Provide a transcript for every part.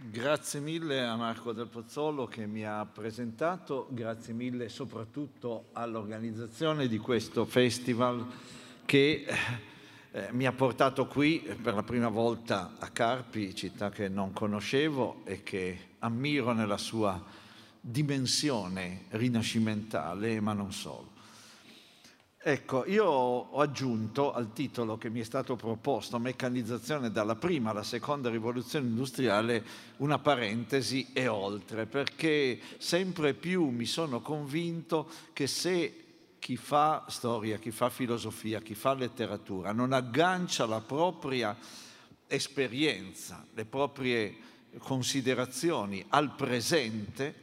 Grazie mille a Marco Del Pozzolo che mi ha presentato, grazie mille soprattutto all'organizzazione di questo festival che eh, mi ha portato qui per la prima volta a Carpi, città che non conoscevo e che ammiro nella sua dimensione rinascimentale, ma non solo. Ecco, io ho aggiunto al titolo che mi è stato proposto, meccanizzazione dalla prima alla seconda rivoluzione industriale, una parentesi e oltre, perché sempre più mi sono convinto che se chi fa storia, chi fa filosofia, chi fa letteratura non aggancia la propria esperienza, le proprie considerazioni al presente,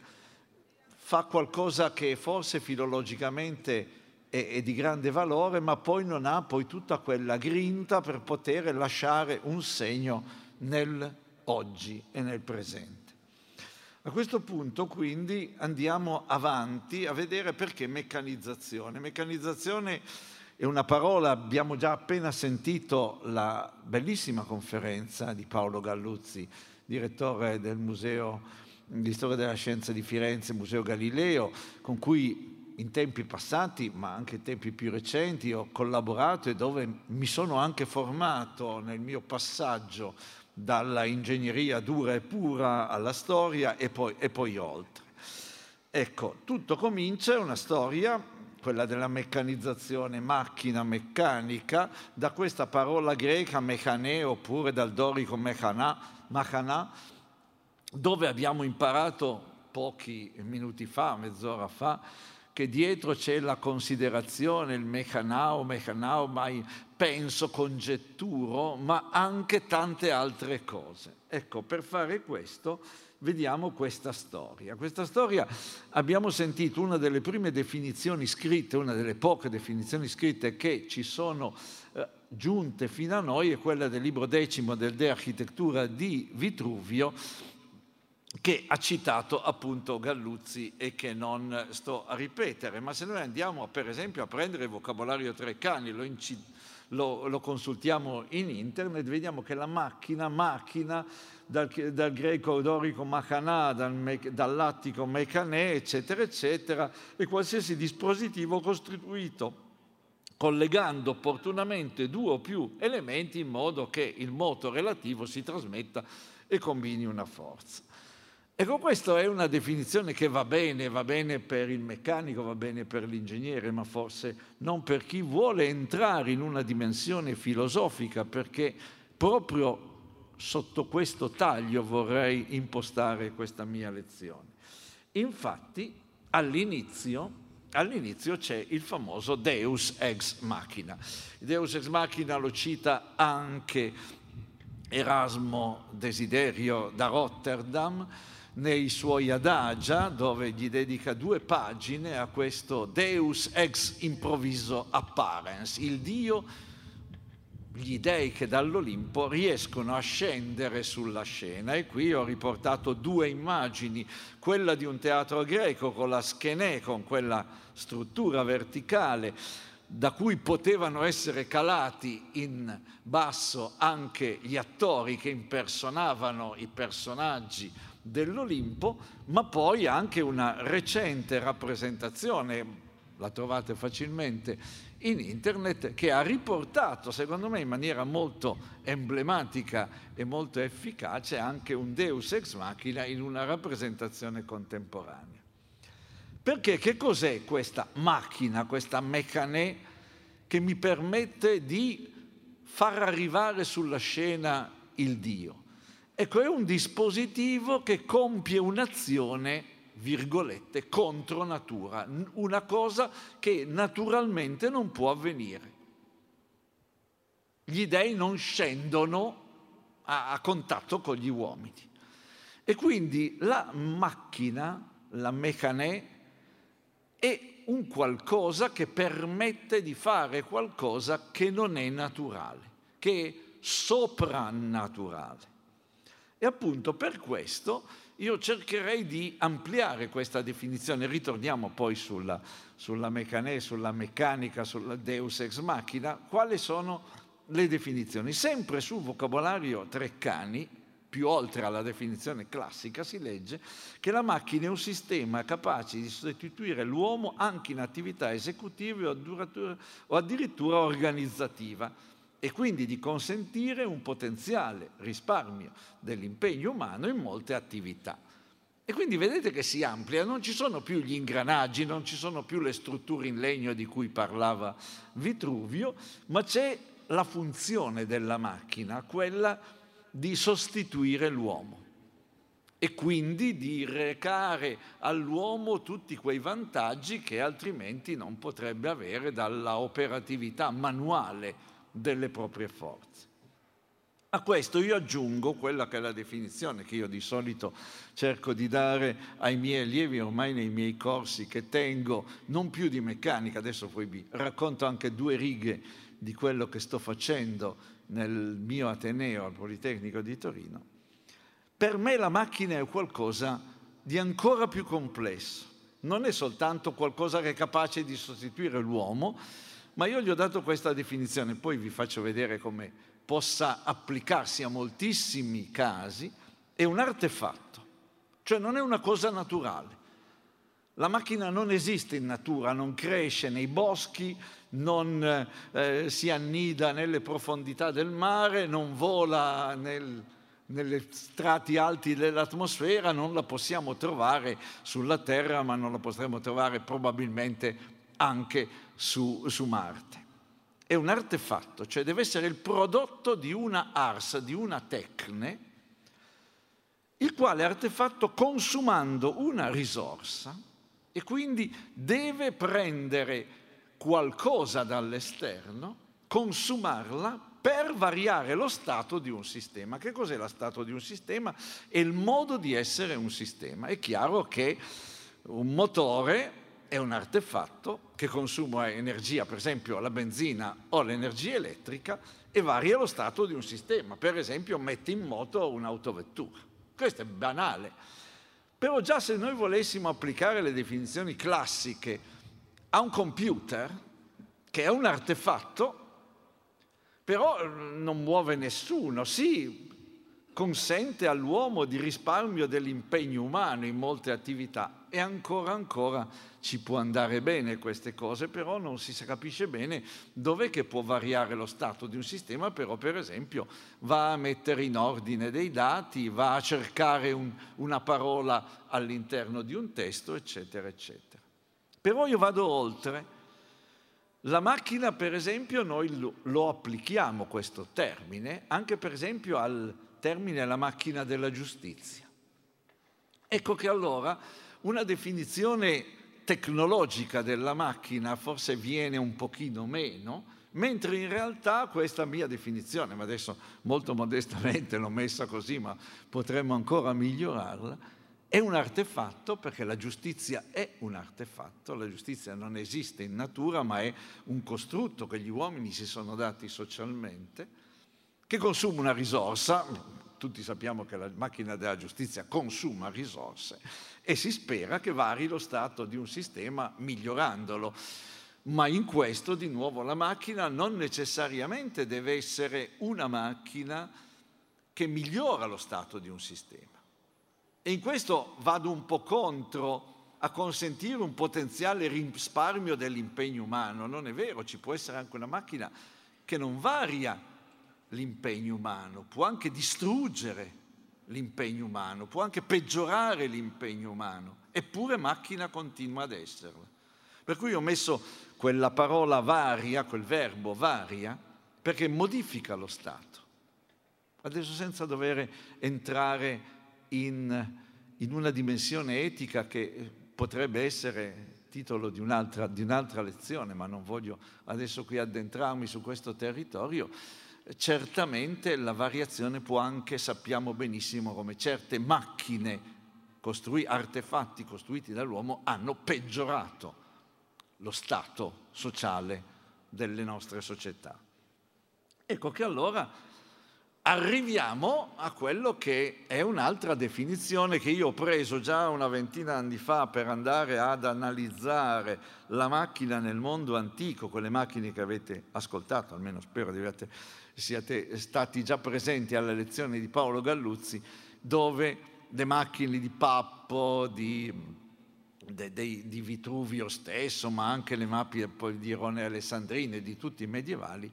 fa qualcosa che forse filologicamente è, è, di grande valore, ma poi non ha poi tutta quella grinta per poter lasciare un segno nel oggi e nel presente. A questo punto quindi andiamo avanti a vedere perché meccanizzazione. Meccanizzazione è una parola, abbiamo già appena sentito la bellissima conferenza di Paolo Galluzzi, direttore del Museo di Storia della Scienza di Firenze, Museo Galileo, con cui in tempi passati, ma anche in tempi più recenti, ho collaborato e dove mi sono anche formato nel mio passaggio dalla ingegneria dura e pura alla storia e poi, e poi oltre. Ecco, tutto comincia, una storia, quella della meccanizzazione, macchina meccanica, da questa parola greca mechanè oppure dal dorico mechanà, machanà, dove abbiamo imparato pochi minuti fa, mezz'ora fa, che dietro c'è la considerazione, il mechanao, mechanao, mai penso, congetturo, ma anche tante altre cose. Ecco, per fare questo vediamo questa storia. Questa storia abbiamo sentito una delle prime definizioni scritte, una delle poche definizioni scritte che ci sono eh, giunte fino a noi, è quella del libro decimo del De Architettura di Vitruvio, che ha citato appunto Galluzzi e che non sto a ripetere, ma se noi andiamo per esempio a prendere il vocabolario Treccani, lo, inci- lo, lo consultiamo in internet, vediamo che la macchina, macchina, dal, dal greco dorico machanà, dal, me, dal lattico mecanè, eccetera, eccetera, è qualsiasi dispositivo costruito collegando opportunamente due o più elementi in modo che il moto relativo si trasmetta e combini una forza. Ecco, questa è una definizione che va bene, va bene per il meccanico, va bene per l'ingegnere, ma forse non per chi vuole entrare in una dimensione filosofica, perché proprio sotto questo taglio vorrei impostare questa mia lezione. Infatti, all'inizio, all'inizio c'è il famoso Deus ex machina. Deus ex machina lo cita anche Erasmo Desiderio da Rotterdam, nei suoi adagia, dove gli dedica due pagine a questo Deus ex improviso apparens, il Dio, gli dei che dall'Olimpo riescono a scendere sulla scena. E qui ho riportato due immagini, quella di un teatro greco con la schenè, con quella struttura verticale, da cui potevano essere calati in basso anche gli attori che impersonavano i personaggi dell'Olimpo, ma poi anche una recente rappresentazione, la trovate facilmente in internet, che ha riportato, secondo me in maniera molto emblematica e molto efficace, anche un Deus ex machina in una rappresentazione contemporanea. Perché che cos'è questa macchina, questa meccanè che mi permette di far arrivare sulla scena il Dio? Ecco, è un dispositivo che compie un'azione, virgolette, contro natura, una cosa che naturalmente non può avvenire. Gli dei non scendono a, a contatto con gli uomini. E quindi la macchina, la mecanè, è un qualcosa che permette di fare qualcosa che non è naturale, che è soprannaturale. E appunto per questo io cercherei di ampliare questa definizione, ritorniamo poi sulla, sulla meccanè, sulla meccanica, sulla deus ex machina, quali sono le definizioni? Sempre sul vocabolario Treccani, più oltre alla definizione classica, si legge che la macchina è un sistema capace di sostituire l'uomo anche in attività esecutive o addirittura organizzativa e quindi di consentire un potenziale risparmio dell'impegno umano in molte attività. E quindi vedete che si amplia, non ci sono più gli ingranaggi, non ci sono più le strutture in legno di cui parlava Vitruvio, ma c'è la funzione della macchina, quella di sostituire l'uomo e quindi di recare all'uomo tutti quei vantaggi che altrimenti non potrebbe avere dalla operatività manuale delle proprie forze. A questo io aggiungo quella che è la definizione che io di solito cerco di dare ai miei allievi ormai nei miei corsi che tengo, non più di meccanica, adesso poi vi racconto anche due righe di quello che sto facendo nel mio Ateneo al Politecnico di Torino. Per me la macchina è qualcosa di ancora più complesso, non è soltanto qualcosa che è capace di sostituire l'uomo, ma io gli ho dato questa definizione, poi vi faccio vedere come possa applicarsi a moltissimi casi, è un artefatto, cioè non è una cosa naturale. La macchina non esiste in natura, non cresce nei boschi, non eh, si annida nelle profondità del mare, non vola nel, nelle strati alti dell'atmosfera, non la possiamo trovare sulla Terra, ma non la potremo trovare probabilmente anche su, su Marte è un artefatto, cioè deve essere il prodotto di una ars, di una tecne, il quale artefatto consumando una risorsa e quindi deve prendere qualcosa dall'esterno, consumarla per variare lo stato di un sistema. Che cos'è lo stato di un sistema? È il modo di essere un sistema. È chiaro che un motore è un artefatto che consuma energia, per esempio la benzina o l'energia elettrica, e varia lo stato di un sistema. Per esempio mette in moto un'autovettura. Questo è banale. Però già se noi volessimo applicare le definizioni classiche a un computer, che è un artefatto, però non muove nessuno, sì, consente all'uomo di risparmio dell'impegno umano in molte attività e ancora ancora ci può andare bene queste cose, però non si capisce bene dov'è che può variare lo stato di un sistema, però per esempio va a mettere in ordine dei dati, va a cercare un, una parola all'interno di un testo, eccetera, eccetera. Però io vado oltre. La macchina, per esempio, noi lo, lo applichiamo questo termine anche per esempio al termine la macchina della giustizia. Ecco che allora una definizione tecnologica della macchina forse viene un pochino meno, mentre in realtà questa mia definizione, ma adesso molto modestamente l'ho messa così, ma potremmo ancora migliorarla, è un artefatto perché la giustizia è un artefatto, la giustizia non esiste in natura, ma è un costrutto che gli uomini si sono dati socialmente, che consuma una risorsa, tutti sappiamo che la macchina della giustizia consuma risorse, e si spera che vari lo stato di un sistema migliorandolo. Ma in questo, di nuovo, la macchina non necessariamente deve essere una macchina che migliora lo stato di un sistema. E in questo vado un po' contro a consentire un potenziale risparmio dell'impegno umano. Non è vero, ci può essere anche una macchina che non varia l'impegno umano, può anche distruggere l'impegno umano, può anche peggiorare l'impegno umano, eppure macchina continua ad esserlo. Per cui ho messo quella parola varia, quel verbo varia, perché modifica lo Stato. Adesso senza dover entrare in, in una dimensione etica che potrebbe essere titolo di un'altra, di un'altra lezione, ma non voglio adesso qui addentrarmi su questo territorio, certamente la variazione può anche, sappiamo benissimo come certe macchine, costrui, artefatti costruiti dall'uomo hanno peggiorato lo stato sociale delle nostre società. Ecco che allora arriviamo a quello che è un'altra definizione che io ho preso già una ventina di anni fa per andare ad analizzare la macchina nel mondo antico, quelle macchine che avete ascoltato, almeno spero di avete, siate stati già presenti alle lezioni di Paolo Galluzzi, dove le macchine di Pappo, di, de, de, di Vitruvio stesso, ma anche le mappe di Irone Alessandrine, di tutti i medievali,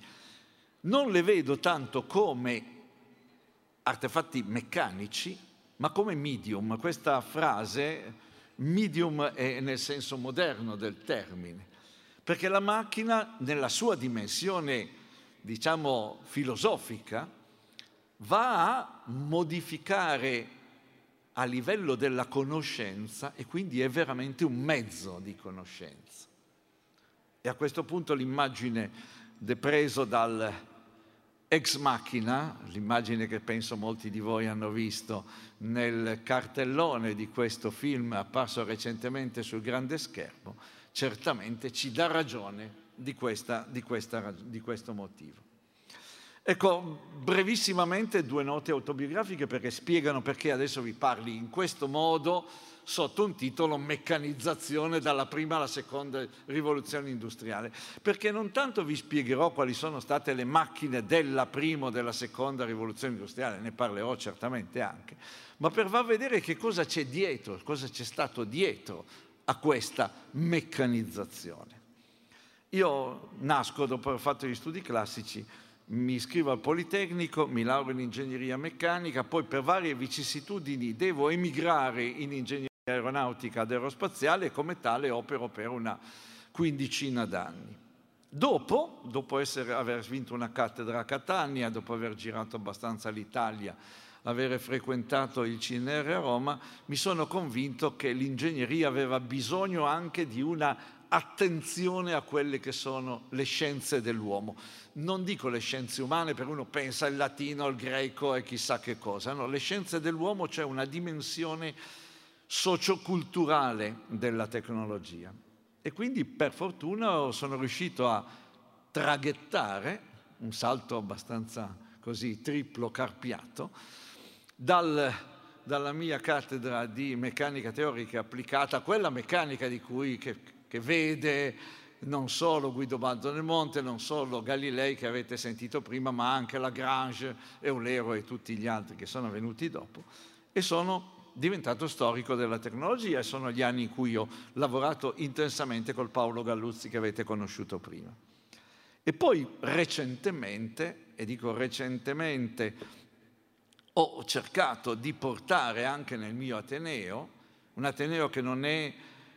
non le vedo tanto come artefatti meccanici, ma come medium. Questa frase, medium è nel senso moderno del termine, perché la macchina nella sua dimensione, diciamo, filosofica, va a modificare a livello della conoscenza e quindi è veramente un mezzo di conoscenza. E a questo punto l'immagine depreso dal Ex Machina, l'immagine che penso molti di voi hanno visto nel cartellone di questo film apparso recentemente sul grande schermo, certamente ci dà ragione di, questa, di, questa, di questo motivo. Ecco, brevissimamente due note autobiografiche perché spiegano perché adesso vi parli in questo modo sotto un titolo Meccanizzazione dalla prima alla seconda rivoluzione industriale, perché non tanto vi spiegherò quali sono state le macchine della prima o della seconda rivoluzione industriale, ne parlerò certamente anche, ma per far vedere che cosa c'è dietro, cosa c'è stato dietro a questa meccanizzazione. Io nasco dopo aver fatto gli studi classici, mi iscrivo al Politecnico, mi laureo in ingegneria meccanica, poi per varie vicissitudini devo emigrare in ingegneria aeronautica ed aerospaziale e come tale opero per una quindicina d'anni. Dopo, dopo essere, aver vinto una cattedra a Catania, dopo aver girato abbastanza l'Italia, aver frequentato il CNR a Roma, mi sono convinto che l'ingegneria aveva bisogno anche di una attenzione a quelle che sono le scienze dell'uomo. Non dico le scienze umane perché uno pensa al latino, al greco e chissà che cosa, no, le scienze dell'uomo c'è una dimensione socioculturale della tecnologia. E quindi per fortuna sono riuscito a traghettare, un salto abbastanza così triplo carpiato, dal, dalla mia cattedra di meccanica teorica applicata, quella meccanica di cui, che, che vede non solo Guido Baldo del Monte, non solo Galilei che avete sentito prima, ma anche Lagrange, Eulero e tutti gli altri che sono venuti dopo, e sono diventato storico della tecnologia e sono gli anni in cui ho lavorato intensamente col Paolo Galluzzi che avete conosciuto prima. E poi recentemente, e dico recentemente, ho cercato di portare anche nel mio Ateneo, un Ateneo che non è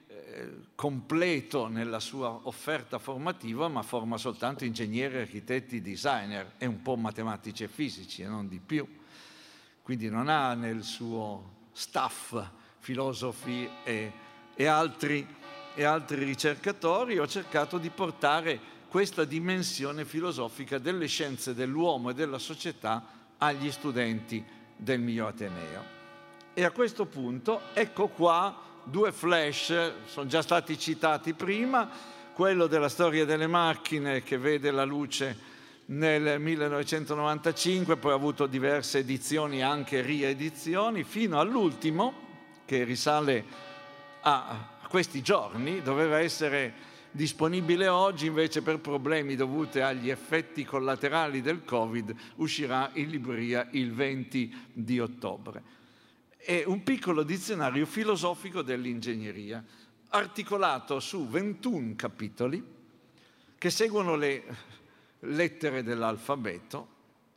eh, completo nella sua offerta formativa, ma forma soltanto ingegneri, architetti, designer e un po' matematici e fisici e non di più. Quindi non ha nel suo staff, filosofi e, e, altri, e altri ricercatori, ho cercato di portare questa dimensione filosofica delle scienze dell'uomo e della società agli studenti del mio Ateneo. E a questo punto ecco qua due flash, sono già stati citati prima, quello della storia delle macchine che vede la luce nel 1995, poi ha avuto diverse edizioni, anche riedizioni, fino all'ultimo, che risale a questi giorni, doveva essere disponibile oggi, invece per problemi dovuti agli effetti collaterali del Covid uscirà in libreria il 20 di ottobre. È un piccolo dizionario filosofico dell'ingegneria, articolato su 21 capitoli che seguono le lettere dell'alfabeto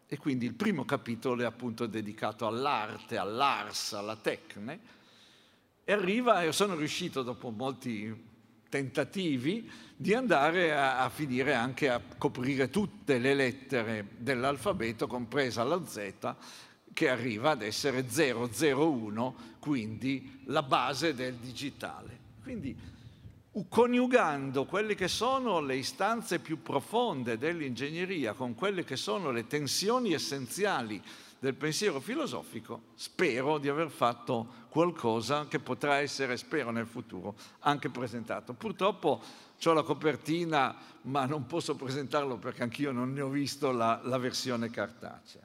e quindi il primo capitolo è appunto dedicato all'arte, all'ars, alla tecne e arriva e sono riuscito dopo molti tentativi di andare a, a, finire anche a coprire tutte le lettere dell'alfabeto, compresa la Z, che arriva ad essere 001, quindi la base del digitale. Quindi coniugando quelle che sono le istanze più profonde dell'ingegneria con quelle che sono le tensioni essenziali del pensiero filosofico, spero di aver fatto qualcosa che potrà essere, spero nel futuro, anche presentato. Purtroppo ho la copertina, ma non posso presentarlo perché anch'io non ne ho visto la, la versione cartacea.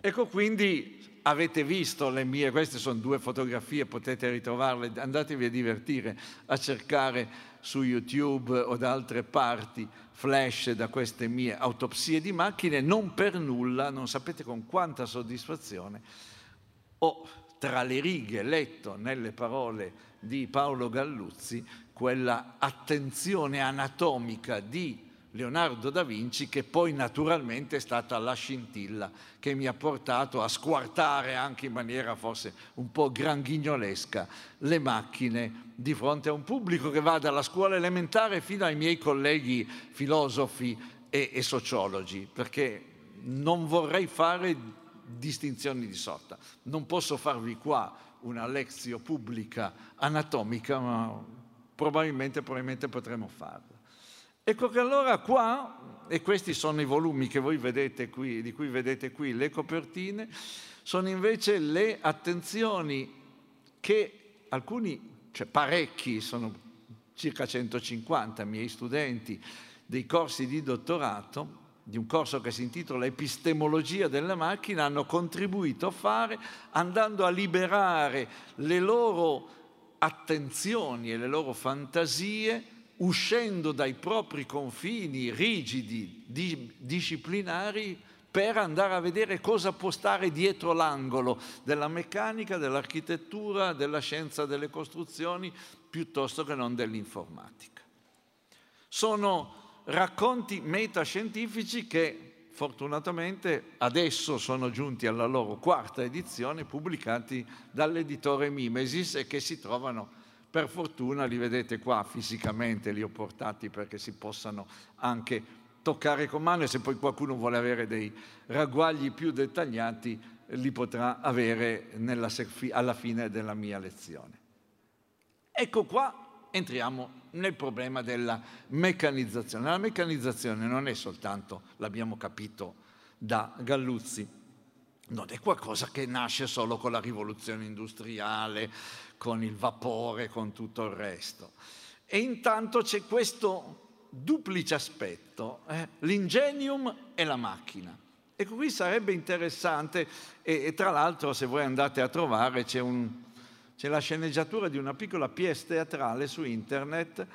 Ecco quindi avete visto le mie, queste sono due fotografie, potete ritrovarle, andatevi a divertire a cercare su YouTube o da altre parti flash da queste mie autopsie di macchine, non per nulla, non sapete con quanta soddisfazione ho tra le righe letto nelle parole di Paolo Galluzzi quella attenzione anatomica di Leonardo da Vinci che poi naturalmente è stata la scintilla che mi ha portato a squartare anche in maniera forse un po' granghignolosca le macchine di fronte a un pubblico che va dalla scuola elementare fino ai miei colleghi filosofi e, e sociologi, perché non vorrei fare distinzioni di sorta. Non posso farvi qua una lezione pubblica anatomica, ma probabilmente, probabilmente potremo farla. Ecco che allora qua, e questi sono i volumi qui, di cui vedete qui le copertine, sono invece le attenzioni che alcuni, cioè parecchi, sono circa 150 miei studenti dei corsi di dottorato, di un corso che si intitola Epistemologia della macchina, hanno contribuito a fare andando a liberare le loro attenzioni e le loro fantasie uscendo dai propri confini rigidi, di, disciplinari, per andare a vedere cosa può stare dietro l'angolo della meccanica, dell'architettura, della scienza delle costruzioni, piuttosto che non dell'informatica. Sono racconti metascientifici che fortunatamente adesso sono giunti alla loro quarta edizione, pubblicati dall'editore Mimesis e che si trovano per fortuna li vedete qua fisicamente, li ho portati perché si possano anche toccare con mano e se poi qualcuno vuole avere dei ragguagli più dettagliati li potrà avere nella, alla fine della mia lezione. Ecco qua entriamo nel problema della meccanizzazione. La meccanizzazione non è soltanto, l'abbiamo capito da Galluzzi, non è qualcosa che nasce solo con la rivoluzione industriale, con il vapore, con tutto il resto. E intanto c'è questo duplice aspetto, eh? l'ingenium e la macchina. Ecco, qui sarebbe interessante, e, e, tra l'altro se voi andate a trovare c'è, un, c'è la sceneggiatura di una piccola pièce teatrale su internet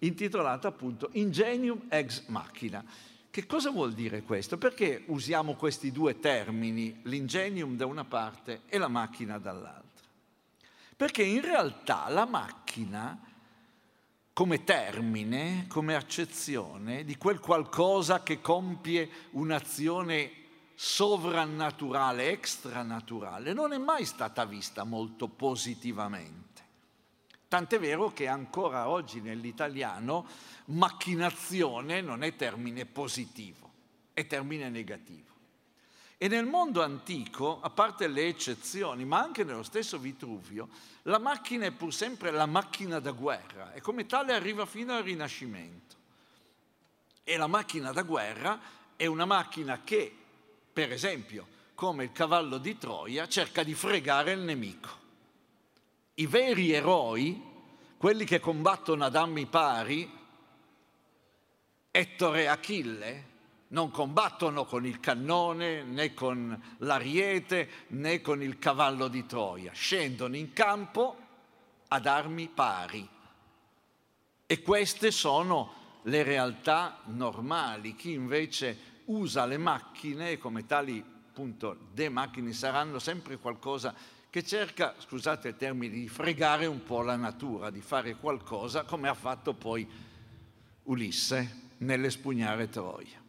intitolata appunto Ingenium ex machina. Che cosa vuol dire questo? Perché usiamo questi due termini, l'ingenium da una parte e la macchina dall'altra? Perché in realtà la macchina, come termine, come accezione di quel qualcosa che compie un'azione sovrannaturale, extranaturale, non è mai stata vista molto positivamente. Tant'è vero che ancora oggi nell'italiano macchinazione non è termine positivo, è termine negativo. E nel mondo antico, a parte le eccezioni, ma anche nello stesso Vitruvio, la macchina è pur sempre la macchina da guerra e come tale arriva fino al Rinascimento. E la macchina da guerra è una macchina che, per esempio, come il cavallo di Troia, cerca di fregare il nemico. I veri eroi, quelli che combattono ad armi pari, Ettore e Achille, non combattono con il cannone, né con l'ariete, né con il cavallo di Troia, scendono in campo ad armi pari. E queste sono le realtà normali. Chi invece usa le macchine, come tali appunto de macchine saranno sempre qualcosa che cerca, scusate il termine, di fregare un po' la natura, di fare qualcosa come ha fatto poi Ulisse nell'espugnare Troia.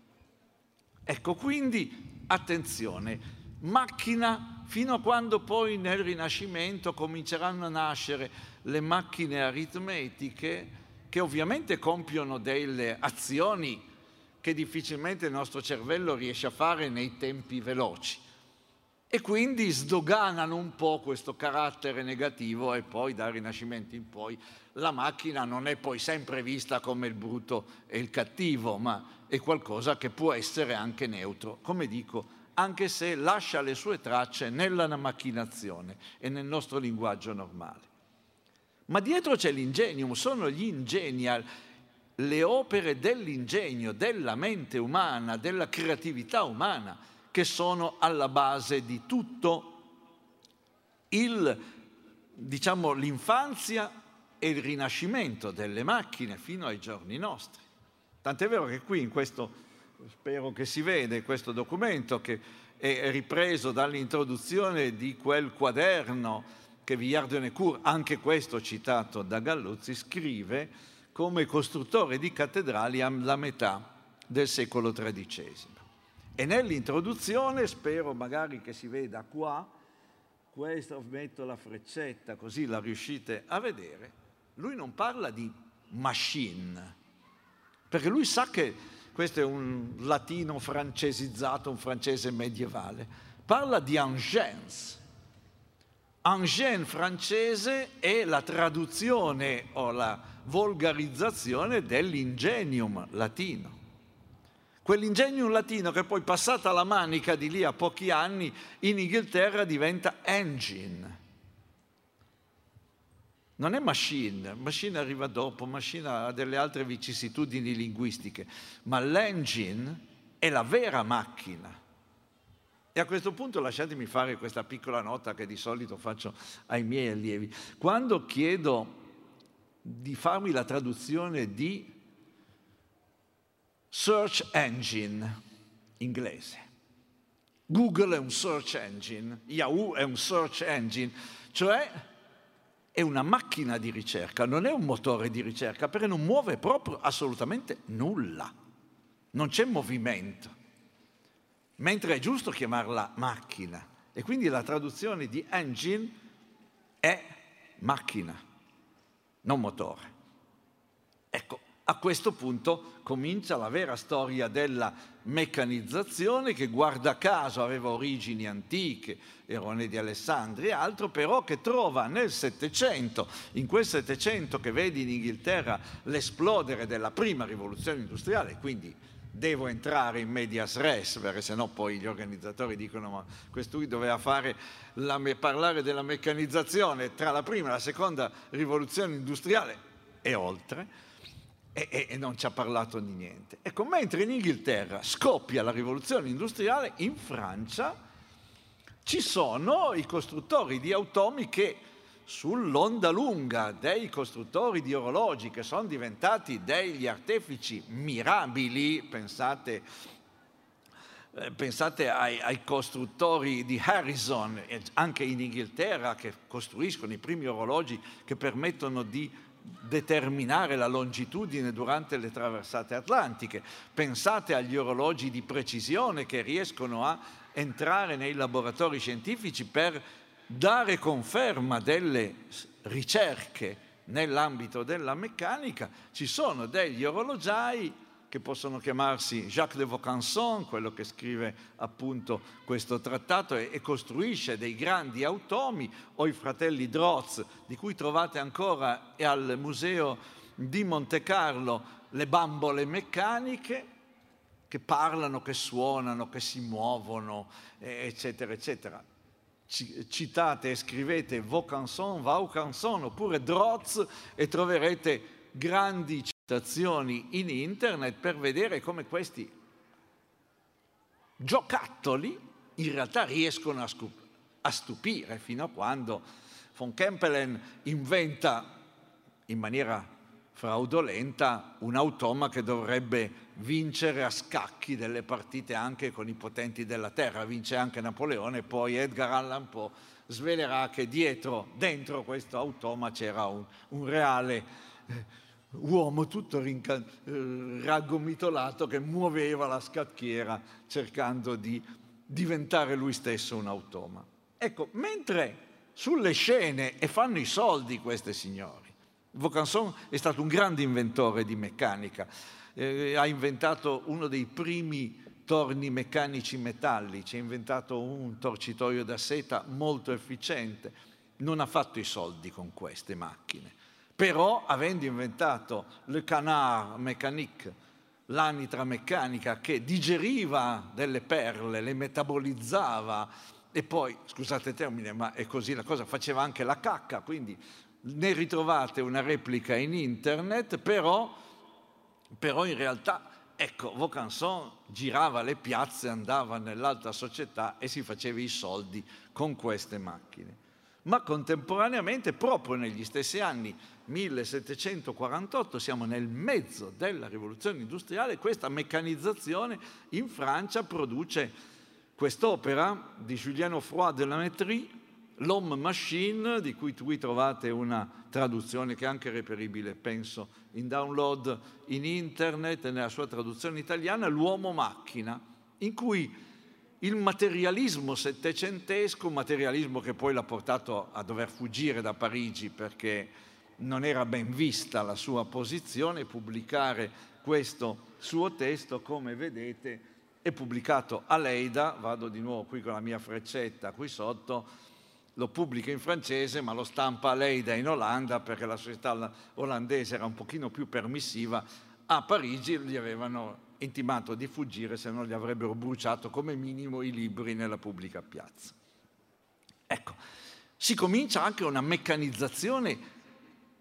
Ecco, quindi attenzione, macchina fino a quando poi nel Rinascimento cominceranno a nascere le macchine aritmetiche che ovviamente compiono delle azioni che difficilmente il nostro cervello riesce a fare nei tempi veloci e quindi sdoganano un po' questo carattere negativo e poi dal Rinascimento in poi la macchina non è poi sempre vista come il brutto e il cattivo, ma è qualcosa che può essere anche neutro, come dico, anche se lascia le sue tracce nella macchinazione e nel nostro linguaggio normale. Ma dietro c'è l'ingegno, sono gli ingegni, le opere dell'ingegno, della mente umana, della creatività umana, che sono alla base di tutto il, diciamo, l'infanzia e il rinascimento delle macchine fino ai giorni nostri. Tant'è vero che qui in questo, spero che si vede, questo documento che è ripreso dall'introduzione di quel quaderno che Villard de anche questo citato da Galluzzi, scrive come costruttore di cattedrali alla metà del secolo XIII. E nell'introduzione, spero magari che si veda qua, questo metto la freccetta così la riuscite a vedere, lui non parla di machine, perché lui sa che questo è un latino francesizzato, un francese medievale, parla di engins. Engin francese è la traduzione o la volgarizzazione dell'ingenium latino. Quell'ingenium latino che poi passata la manica di lì a pochi anni in Inghilterra diventa engine. Non è machine, machine arriva dopo, machine ha delle altre vicissitudini linguistiche, ma l'engine è la vera macchina. E a questo punto lasciatemi fare questa piccola nota che di solito faccio ai miei allievi. Quando chiedo di farmi la traduzione di search engine inglese. Google è un search engine, Yahoo è un search engine, cioè è una macchina di ricerca, non è un motore di ricerca, perché non muove proprio assolutamente nulla, non c'è movimento, mentre è giusto chiamarla macchina. E quindi la traduzione di engine è macchina, non motore. Ecco, a questo punto comincia la vera storia della meccanizzazione che guarda caso aveva origini antiche, Erone di Alessandria e altro, però che trova nel Settecento, in quel Settecento che vede in Inghilterra l'esplodere della prima rivoluzione industriale, quindi devo entrare in medias res, perché sennò poi gli organizzatori dicono ma quest'ui doveva la, parlare della meccanizzazione tra la prima e la seconda rivoluzione industriale e oltre, e, e, non ci ha parlato di niente. Ecco, mentre in Inghilterra scoppia la rivoluzione industriale, in Francia ci sono i costruttori di automi che sull'onda lunga dei costruttori di orologi che sono diventati degli artefici mirabili, pensate, eh, pensate ai, ai, costruttori di Harrison, anche in Inghilterra, che costruiscono i primi orologi che permettono di determinare la longitudine durante le traversate atlantiche. Pensate agli orologi di precisione che riescono a entrare nei laboratori scientifici per dare conferma delle ricerche nell'ambito della meccanica. Ci sono degli orologiai che possono chiamarsi Jacques de Vaucanson, quello che scrive appunto questo trattato e, e, costruisce dei grandi automi, o i fratelli Droz, di cui trovate ancora al museo di Monte Carlo le bambole meccaniche che parlano, che suonano, che si muovono, eccetera, eccetera. Citate e scrivete Vaucanson, Vaucanson oppure Droz e troverete grandi citazioni in internet per vedere come questi giocattoli in realtà riescono a, scup- a stupire fino a quando von Kempelen inventa in maniera fraudolenta un automa che dovrebbe vincere a scacchi delle partite anche con i potenti della terra, vince anche Napoleone, poi Edgar Allan Poe svelerà che dietro, dentro questo automa c'era un, un reale eh, uomo tutto rinca- eh, raggomitolato che muoveva la scacchiera cercando di diventare lui stesso un automa. Ecco, mentre sulle scene, e fanno i soldi questi signori, Vaucanson è stato un grande inventore di meccanica, eh, ha inventato uno dei primi torni meccanici metallici, ha inventato un torcitoio da seta molto efficiente, non ha fatto i soldi con queste macchine però, avendo inventato le canard mécanique, l'anitra meccanica che digeriva delle perle, le metabolizzava e poi, scusate il termine, ma è così la cosa, faceva anche la cacca, quindi ne ritrovate una replica in internet, però, però in realtà ecco, Vaucanson girava le piazze, andava nell'alta società e si faceva i soldi con queste macchine. Ma contemporaneamente, proprio negli stessi anni 1748, siamo nel mezzo della rivoluzione industriale, questa meccanizzazione in Francia produce quest'opera di Julien Offroy de la Métrie, L'Homme Machine, di cui qui trovate una traduzione che è anche reperibile, penso, in download in internet nella sua traduzione italiana, L'Uomo Macchina, in cui il materialismo settecentesco, un materialismo che poi l'ha portato a dover fuggire da Parigi perché non era ben vista la sua posizione, pubblicare questo suo testo, come vedete, è pubblicato a Leida, vado di nuovo qui con la mia freccetta qui sotto, lo pubblica in francese ma lo stampa a Leida in Olanda perché la società olandese era un pochino più permissiva, a Parigi gli avevano intimato di fuggire se non gli avrebbero bruciato come minimo i libri nella pubblica piazza. Ecco, si comincia anche una meccanizzazione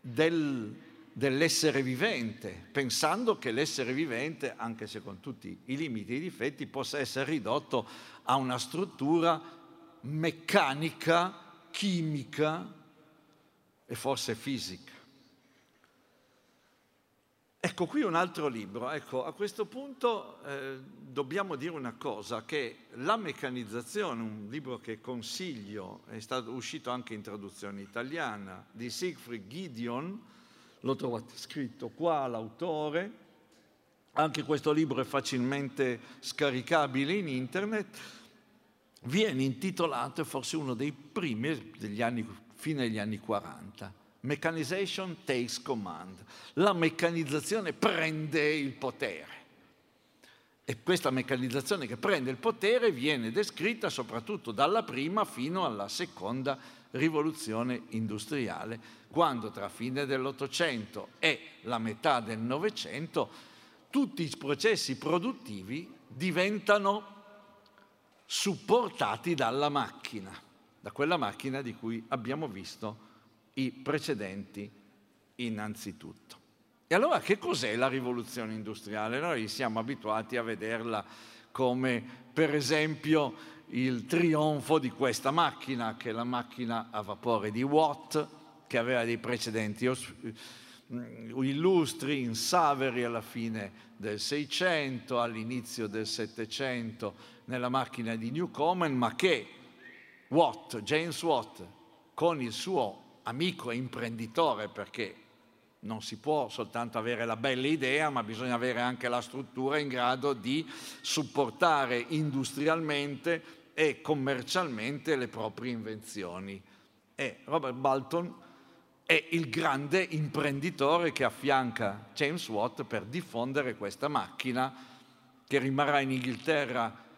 del, dell'essere vivente, pensando che l'essere vivente, anche se con tutti i limiti e i difetti, possa essere ridotto a una struttura meccanica, chimica e forse fisica. Ecco qui un altro libro. Ecco, a questo punto eh, dobbiamo dire una cosa, che La meccanizzazione, un libro che consiglio, è stato uscito anche in traduzione italiana, di Siegfried Gideon, lo trovate scritto qua l'autore, anche questo libro è facilmente scaricabile in internet, viene intitolato, forse uno dei primi degli anni, fine degli anni 40, Mechanization takes command. La meccanizzazione prende il potere. E questa meccanizzazione che prende il potere viene descritta soprattutto dalla prima fino alla seconda rivoluzione industriale, quando tra fine dell'Ottocento e la metà del Novecento tutti i processi produttivi diventano supportati dalla macchina, da quella macchina di cui abbiamo visto i precedenti innanzitutto. E allora che cos'è la rivoluzione industriale? Noi siamo abituati a vederla come per esempio il trionfo di questa macchina, che è la macchina a vapore di Watt, che aveva dei precedenti mm, illustri in Saveri alla fine del Seicento, all'inizio del Settecento nella macchina di Newcomen, ma che Watt, James Watt, con il suo amico e imprenditore, perché non si può soltanto avere la bella idea, ma bisogna avere anche la struttura in grado di supportare industrialmente e commercialmente le proprie invenzioni. E Robert Balton è il grande imprenditore che affianca James Watt per diffondere questa macchina che rimarrà in Inghilterra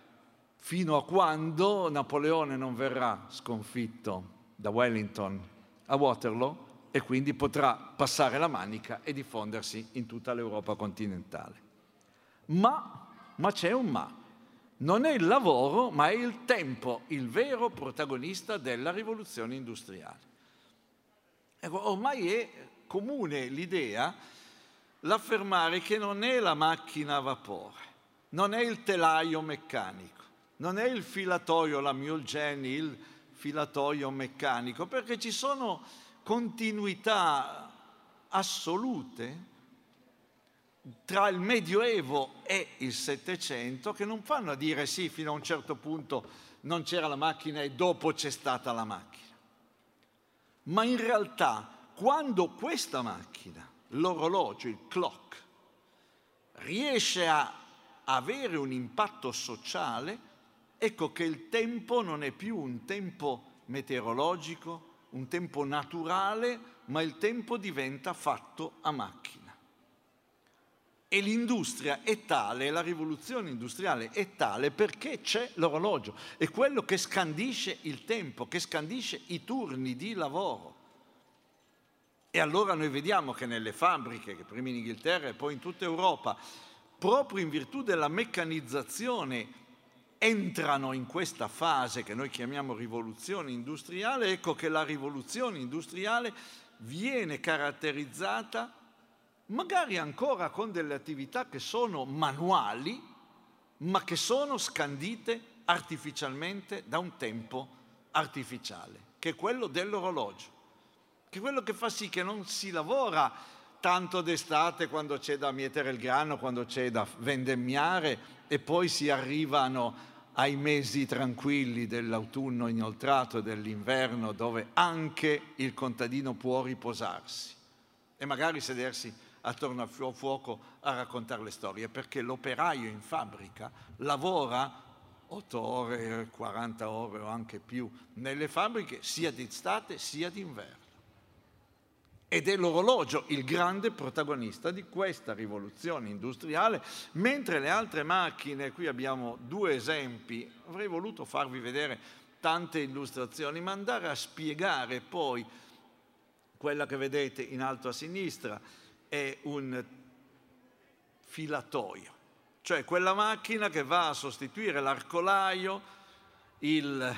fino a quando Napoleone non verrà sconfitto da Wellington a Waterloo e quindi potrà passare la manica e diffondersi in tutta l'Europa continentale. Ma, ma c'è un ma. Non è il lavoro, ma è il tempo il vero protagonista della rivoluzione industriale. Ecco, ormai è comune l'idea, l'affermare che non è la macchina a vapore, non è il telaio meccanico, non è il filatoio, la mule gen, il filatoio meccanico, perché ci sono continuità assolute tra il Medioevo e il Settecento che non fanno a dire sì, fino a un certo punto non c'era la macchina e dopo c'è stata la macchina. Ma in realtà quando questa macchina, l'orologio, il clock, riesce a avere un impatto sociale, ecco che il tempo non è più un tempo meteorologico, un tempo naturale, ma il tempo diventa fatto a macchina. E l'industria è tale, la rivoluzione industriale è tale perché c'è l'orologio, è quello che scandisce il tempo, che scandisce i turni di lavoro. E allora noi vediamo che nelle fabbriche, che prima in Inghilterra e poi in tutta Europa, proprio in virtù della meccanizzazione entrano in questa fase che noi chiamiamo rivoluzione industriale, ecco che la rivoluzione industriale viene caratterizzata magari ancora con delle attività che sono manuali, ma che sono scandite artificialmente da un tempo artificiale, che è quello dell'orologio, che è quello che fa sì che non si lavora tanto d'estate quando c'è da mietere il grano, quando c'è da vendemmiare e poi si arrivano ai mesi tranquilli dell'autunno inoltrato e dell'inverno dove anche il contadino può riposarsi e magari sedersi attorno al fuoco a raccontare le storie, perché l'operaio in fabbrica lavora 8 ore, 40 ore o anche più nelle fabbriche sia d'estate sia d'inverno. Ed è l'orologio il grande protagonista di questa rivoluzione industriale, mentre le altre macchine, qui abbiamo due esempi, avrei voluto farvi vedere tante illustrazioni, ma andare a spiegare poi quella che vedete in alto a sinistra è un filatoio, cioè quella macchina che va a sostituire l'arcolaio, il,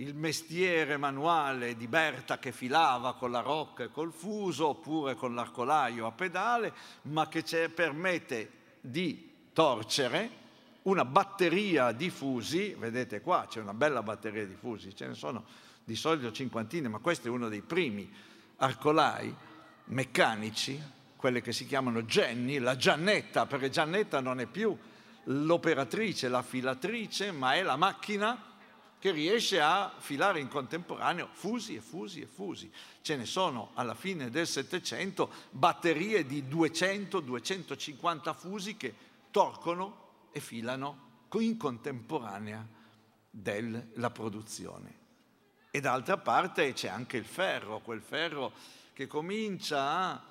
il mestiere manuale di Berta che filava con la rocca e col fuso, oppure con l'arcolaio a pedale, ma che permette di torcere una batteria di fusi, vedete qua c'è una bella batteria di fusi, ce ne sono di solito cinquantine, ma questo è uno dei primi arcolai meccanici, quelle che si chiamano Jenny, la Giannetta, perché Giannetta non è più l'operatrice, la filatrice, ma è la macchina che riesce a filare in contemporaneo fusi e fusi e fusi. Ce ne sono alla fine del Settecento batterie di 200-250 fusi che torcono e filano in contemporanea della produzione. E d'altra parte c'è anche il ferro, quel ferro che comincia a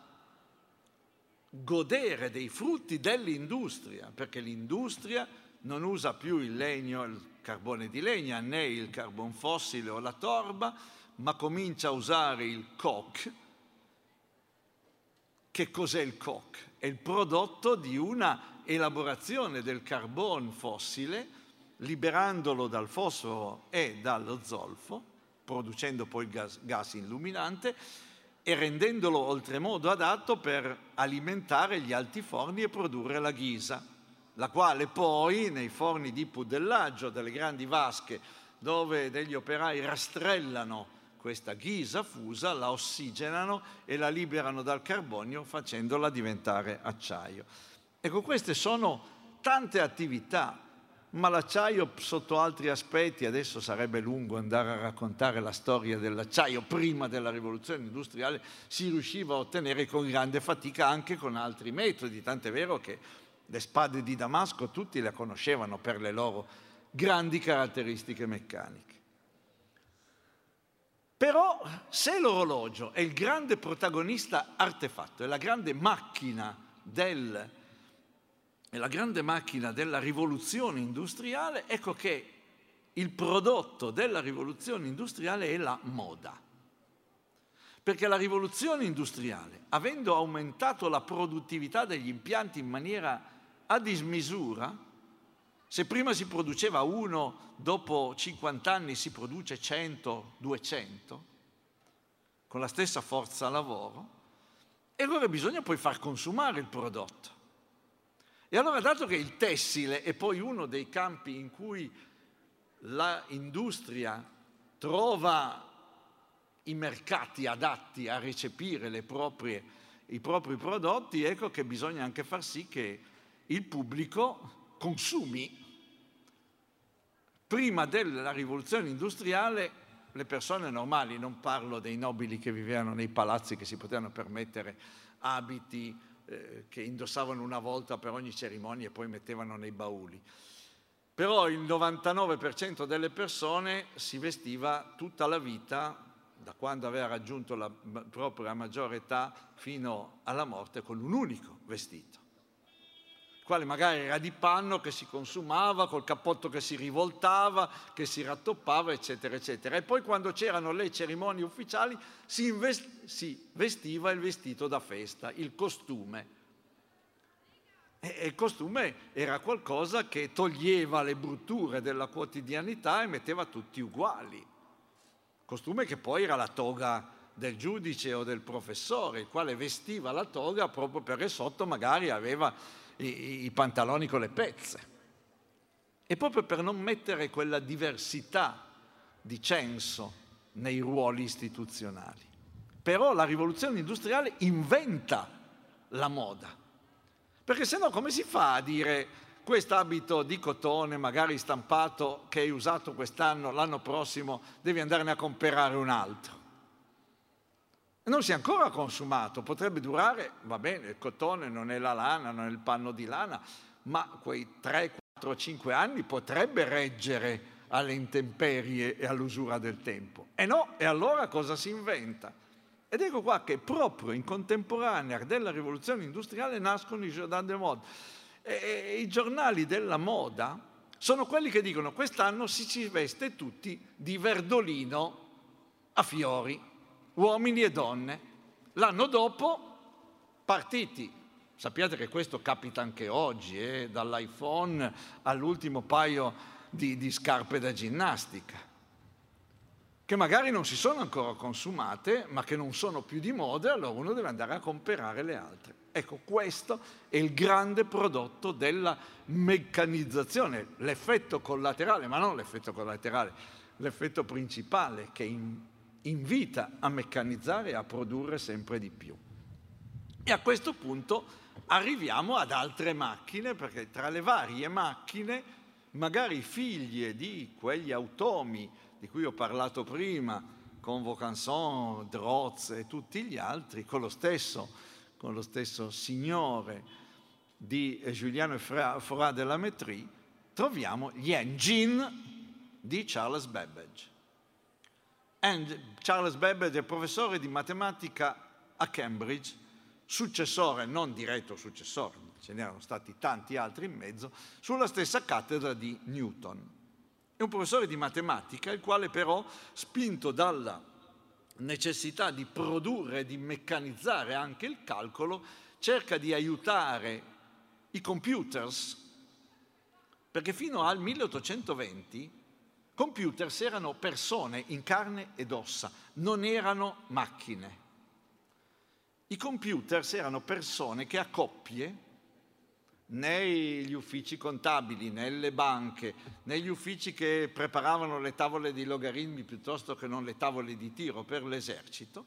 godere dei frutti dell'industria, perché l'industria non usa più il legno, il carbone di legna, né il carbon fossile o la torba, ma comincia a usare il coke. Che cos'è il coke? È il prodotto di una elaborazione del carbon fossile, liberandolo dal fosforo e dallo zolfo, producendo poi gas, gas illuminante e rendendolo oltremodo adatto per alimentare gli altiforni e produrre la ghisa, la quale poi nei forni di pudellaggio delle grandi vasche dove degli operai rastrellano questa ghisa fusa, la ossigenano e la liberano dal carbonio facendola diventare acciaio. Ecco, queste sono tante attività ma l'acciaio sotto altri aspetti, adesso sarebbe lungo andare a raccontare la storia dell'acciaio, prima della rivoluzione industriale si riusciva a ottenere con grande fatica anche con altri metodi, tant'è vero che le spade di Damasco tutti le conoscevano per le loro grandi caratteristiche meccaniche. Però se l'orologio è il grande protagonista artefatto, è la grande macchina del e la grande macchina della rivoluzione industriale, ecco che il prodotto della rivoluzione industriale è la moda. Perché la rivoluzione industriale, avendo aumentato la produttività degli impianti in maniera a dismisura, se prima si produceva uno, dopo 50 anni si produce 100, 200, con la stessa forza lavoro, e allora bisogna poi far consumare il prodotto. E allora, dato che il tessile è poi uno dei campi in cui l'industria trova i mercati adatti a recepire proprie, i propri prodotti, ecco che bisogna anche far sì che il pubblico consumi. Prima della rivoluzione industriale le persone normali, non parlo dei nobili che vivevano nei palazzi che si potevano permettere abiti, eh, che indossavano una volta per ogni cerimonia e poi mettevano nei bauli. Però il 99% delle persone si vestiva tutta la vita, da quando aveva raggiunto la propria maggiore età fino alla morte, con un unico vestito quale magari era di panno che si consumava, col cappotto che si rivoltava, che si rattoppava, eccetera, eccetera. E poi quando c'erano le cerimonie ufficiali si, invest- si vestiva il vestito da festa, il costume. E il costume era qualcosa che toglieva le brutture della quotidianità e metteva tutti uguali. Costume che poi era la toga del giudice o del professore, il quale vestiva la toga proprio perché sotto magari aveva i, i pantaloni con le pezze. E proprio per non mettere quella diversità di censo nei ruoli istituzionali. Però la rivoluzione industriale inventa la moda. Perché se no come si fa a dire quest'abito di cotone, magari stampato, che hai usato quest'anno, l'anno prossimo devi andarne a comprare un altro? Non si è ancora consumato, potrebbe durare, va bene, il cotone non è la lana, non è il panno di lana, ma quei 3, 4, 5 anni potrebbe reggere alle intemperie e all'usura del tempo. E no, e allora cosa si inventa? Ed ecco qua che proprio in contemporanea della rivoluzione industriale nascono i Jordan de Mode. E I giornali della moda sono quelli che dicono quest'anno si ci veste tutti di verdolino a fiori uomini e donne. L'anno dopo, partiti. Sappiate che questo capita anche oggi, eh? dall'iPhone all'ultimo paio di, di scarpe da ginnastica, che magari non si sono ancora consumate, ma che non sono più di moda, allora uno deve andare a comprare le altre. Ecco, questo è il grande prodotto della meccanizzazione, l'effetto collaterale, ma non l'effetto collaterale, l'effetto principale che in, invita a meccanizzare e a produrre sempre di più. E a questo punto arriviamo ad altre macchine, perché tra le varie macchine, magari figlie di quegli automi di cui ho parlato prima, con Vaucanson, Droz e tutti gli altri, con lo stesso, con lo stesso signore di Giuliano Forat de la troviamo gli engine di Charles Babbage. And Charles Babbage è professore di matematica a Cambridge, successore, non diretto successore, ce n'erano stati tanti altri in mezzo, sulla stessa cattedra di Newton. È un professore di matematica, il quale però, spinto dalla necessità di produrre di meccanizzare anche il calcolo, cerca di aiutare i computers, perché fino al 1820 Computers erano persone in carne ed ossa, non erano macchine. I computers erano persone che a coppie, negli uffici contabili, nelle banche, negli uffici che preparavano le tavole di logaritmi piuttosto che non le tavole di tiro per l'esercito,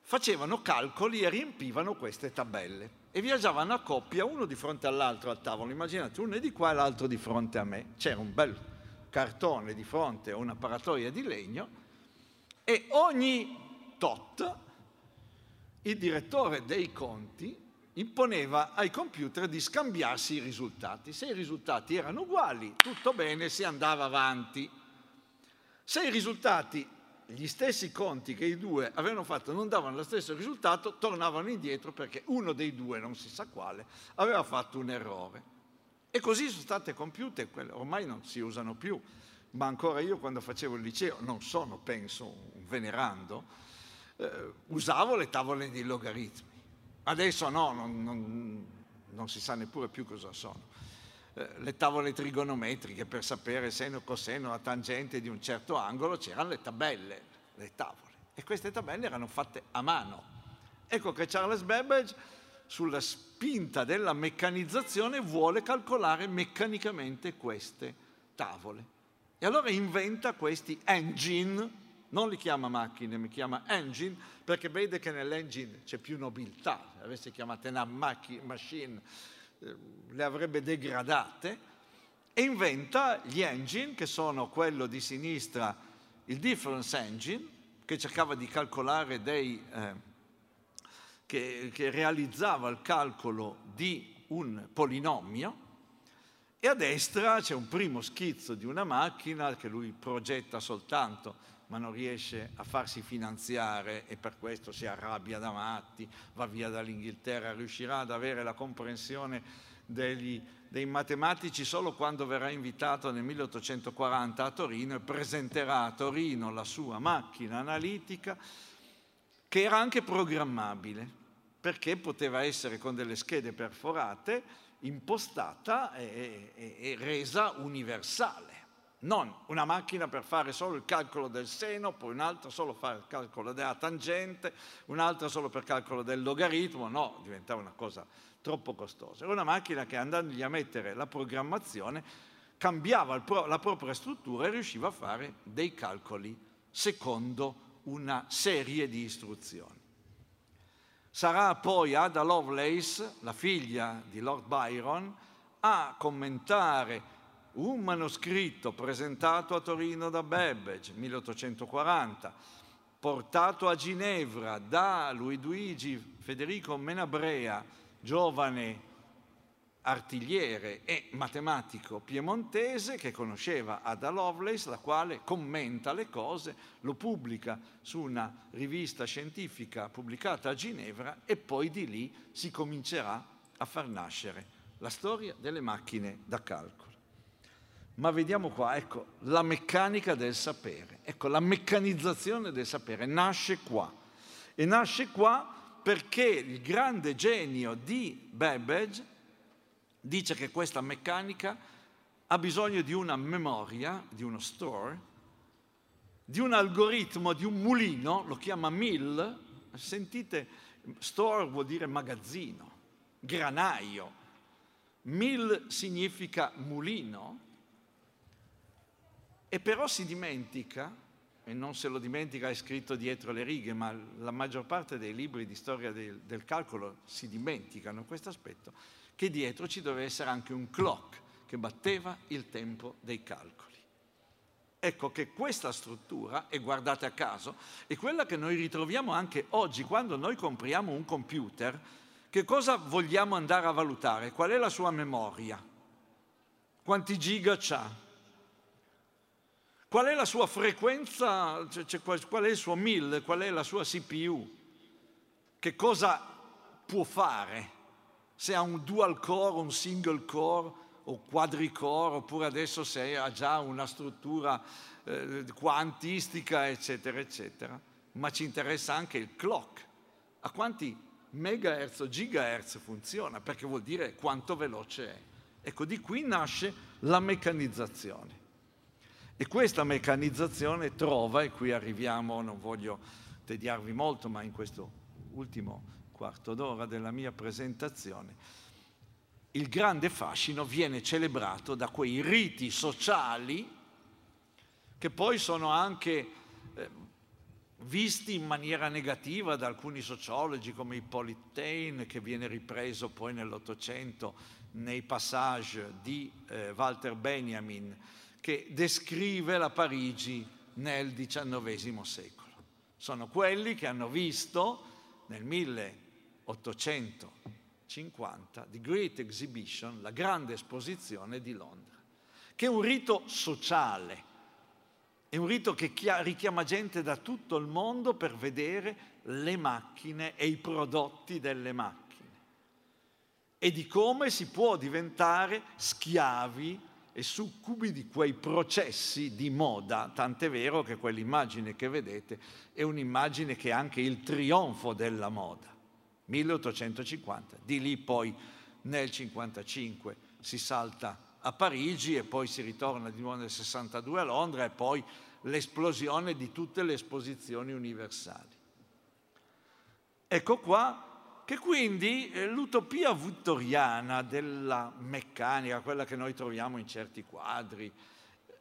facevano calcoli e riempivano queste tabelle e viaggiavano a coppia, uno di fronte all'altro al tavolo. Immaginate, uno è di qua e l'altro di fronte a me. C'era un bel cartone di fronte a una paratoia di legno e ogni tot il direttore dei conti imponeva ai computer di scambiarsi i risultati. Se i risultati erano uguali, tutto bene, si andava avanti. Se i risultati gli stessi conti che i due avevano fatto non davano lo stesso risultato, tornavano indietro perché uno dei due, non si sa quale, aveva fatto un errore. E così sono state compiute, quelle ormai non si usano più, ma ancora io quando facevo il liceo, non sono, penso, un venerando, eh, usavo le tavole di logaritmi. Adesso no, non, non, non si sa neppure più cosa sono. Eh, le tavole trigonometriche per sapere seno, coseno, la tangente di un certo angolo, c'erano le tabelle, le tavole. E queste tabelle erano fatte a mano. Ecco che Charles Babbage, sulla spinta della meccanizzazione, vuole calcolare meccanicamente queste tavole. E allora inventa questi engine, non li chiama macchine, mi chiama engine, perché vede che nell'engine c'è più nobiltà. Se avesse chiamate una machine, le avrebbe degradate, e inventa gli engine, che sono quello di sinistra, il difference engine, che cercava di calcolare dei... Eh, che, che realizzava il calcolo di un polinomio, e a destra c'è un primo schizzo di una macchina che lui progetta soltanto ma non riesce a farsi finanziare e per questo si arrabbia da matti, va via dall'Inghilterra, riuscirà ad avere la comprensione degli, dei matematici solo quando verrà invitato nel 1840 a Torino e presenterà a Torino la sua macchina analitica che era anche programmabile perché poteva essere con delle schede perforate impostata e, e, e resa universale non una macchina per fare solo il calcolo del seno, poi un'altra solo per fare il calcolo della tangente, un'altra solo per calcolo del logaritmo, no, diventava una cosa troppo costosa. Era una macchina che andandogli a mettere la programmazione cambiava pro- la propria struttura e riusciva a fare dei calcoli secondo una serie di istruzioni. Sarà poi Ada Lovelace, la figlia di Lord Byron, a commentare un manoscritto presentato a Torino da Babbage, 1840, portato a Ginevra da Luigi Federico Menabrea, giovane artigliere e matematico piemontese che conosceva Ada Lovelace, la quale commenta le cose, lo pubblica su una rivista scientifica pubblicata a Ginevra e poi di lì si comincerà a far nascere la storia delle macchine da calcolo. Ma vediamo qua, ecco, la meccanica del sapere, ecco, la meccanizzazione del sapere nasce qua. E nasce qua perché il grande genio di Babbage dice che questa meccanica ha bisogno di una memoria, di uno store, di un algoritmo, di un mulino, lo chiama mill, sentite, store vuol dire magazzino, granaio, mill significa mulino, e però si dimentica, e non se lo dimentica è scritto dietro le righe, ma la maggior parte dei libri di storia del, del calcolo si dimenticano questo aspetto, che dietro ci doveva essere anche un clock che batteva il tempo dei calcoli. Ecco che questa struttura, e guardate a caso, è quella che noi ritroviamo anche oggi quando noi compriamo un computer. Che cosa vogliamo andare a valutare? Qual è la sua memoria? Quanti giga c'ha? Qual è la sua frequenza, cioè, qual è il suo MIL, qual è la sua CPU? Che cosa può fare? Se ha un dual core, un single core o quadricore, oppure adesso se ha già una struttura eh, quantistica, eccetera, eccetera. Ma ci interessa anche il clock. A quanti megahertz o gigahertz funziona? Perché vuol dire quanto veloce è. Ecco, di qui nasce la meccanizzazione. E questa meccanizzazione trova, e qui arriviamo, non voglio tediarvi molto, ma in questo ultimo quarto d'ora della mia presentazione, il grande fascino viene celebrato da quei riti sociali che poi sono anche eh, visti in maniera negativa da alcuni sociologi come Hippolyte Taine, che viene ripreso poi nell'Ottocento nei passage di eh, Walter Benjamin, che descrive la Parigi nel XIX secolo. Sono quelli che hanno visto nel 1850 The Great Exhibition, la grande esposizione di Londra, che è un rito sociale, è un rito che richiama gente da tutto il mondo per vedere le macchine e i prodotti delle macchine e di come si può diventare schiavi e succubi di quei processi di moda, tant'è vero che quell'immagine che vedete è un'immagine che è anche il trionfo della moda. 1850, di lì poi nel 55 si salta a Parigi e poi si ritorna di nuovo nel 62 a Londra e poi l'esplosione di tutte le esposizioni universali. Ecco qua che quindi eh, l'utopia vittoriana della meccanica, quella che noi troviamo in certi quadri,